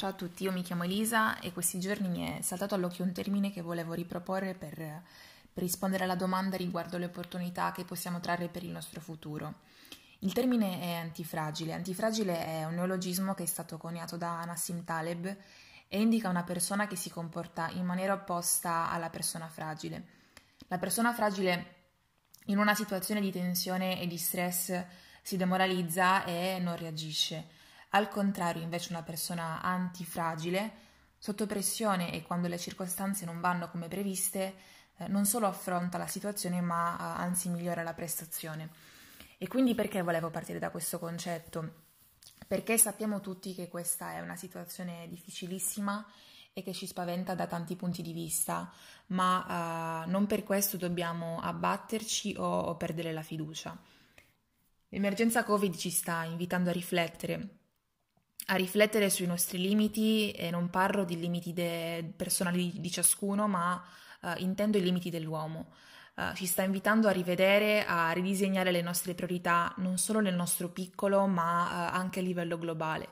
Ciao a tutti, io mi chiamo Elisa e questi giorni mi è saltato all'occhio un termine che volevo riproporre per, per rispondere alla domanda riguardo le opportunità che possiamo trarre per il nostro futuro. Il termine è antifragile. Antifragile è un neologismo che è stato coniato da Nassim Taleb e indica una persona che si comporta in maniera opposta alla persona fragile. La persona fragile in una situazione di tensione e di stress si demoralizza e non reagisce al contrario, invece, una persona antifragile, sotto pressione e quando le circostanze non vanno come previste, eh, non solo affronta la situazione, ma eh, anzi migliora la prestazione. E quindi perché volevo partire da questo concetto? Perché sappiamo tutti che questa è una situazione difficilissima e che ci spaventa da tanti punti di vista, ma uh, non per questo dobbiamo abbatterci o, o perdere la fiducia. L'emergenza Covid ci sta invitando a riflettere a riflettere sui nostri limiti e non parlo di limiti de- personali di ciascuno, ma uh, intendo i limiti dell'uomo. Uh, ci sta invitando a rivedere, a ridisegnare le nostre priorità non solo nel nostro piccolo, ma uh, anche a livello globale.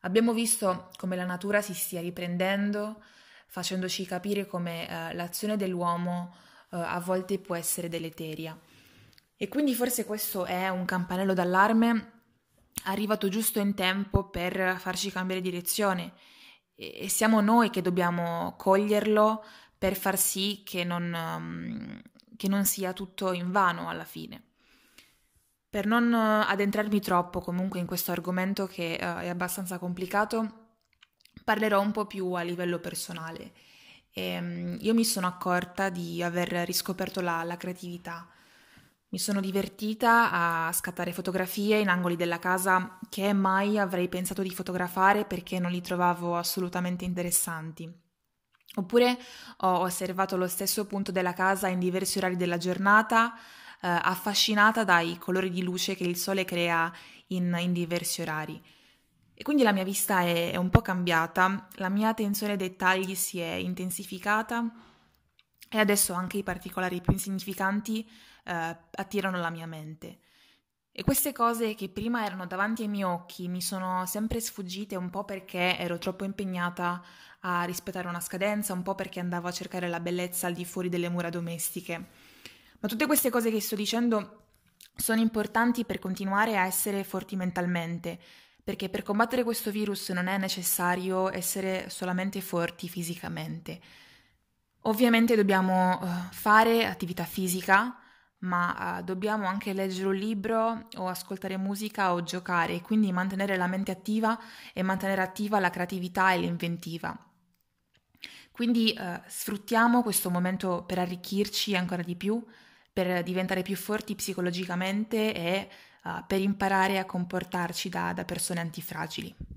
Abbiamo visto come la natura si stia riprendendo, facendoci capire come l'azione dell'uomo a volte può essere deleteria. E quindi forse questo è un campanello d'allarme arrivato giusto in tempo per farci cambiare direzione e siamo noi che dobbiamo coglierlo per far sì che non, um, che non sia tutto invano alla fine. Per non addentrarmi troppo comunque in questo argomento che uh, è abbastanza complicato, parlerò un po' più a livello personale. E, um, io mi sono accorta di aver riscoperto la, la creatività mi sono divertita a scattare fotografie in angoli della casa che mai avrei pensato di fotografare perché non li trovavo assolutamente interessanti. Oppure ho osservato lo stesso punto della casa in diversi orari della giornata, eh, affascinata dai colori di luce che il sole crea in, in diversi orari. E quindi la mia vista è, è un po' cambiata, la mia attenzione ai dettagli si è intensificata e adesso anche i particolari più insignificanti eh, attirano la mia mente. E queste cose che prima erano davanti ai miei occhi mi sono sempre sfuggite un po' perché ero troppo impegnata a rispettare una scadenza, un po' perché andavo a cercare la bellezza al di fuori delle mura domestiche. Ma tutte queste cose che sto dicendo sono importanti per continuare a essere forti mentalmente, perché per combattere questo virus non è necessario essere solamente forti fisicamente. Ovviamente dobbiamo uh, fare attività fisica, ma uh, dobbiamo anche leggere un libro o ascoltare musica o giocare, quindi mantenere la mente attiva e mantenere attiva la creatività e l'inventiva. Quindi uh, sfruttiamo questo momento per arricchirci ancora di più, per diventare più forti psicologicamente e uh, per imparare a comportarci da, da persone antifragili.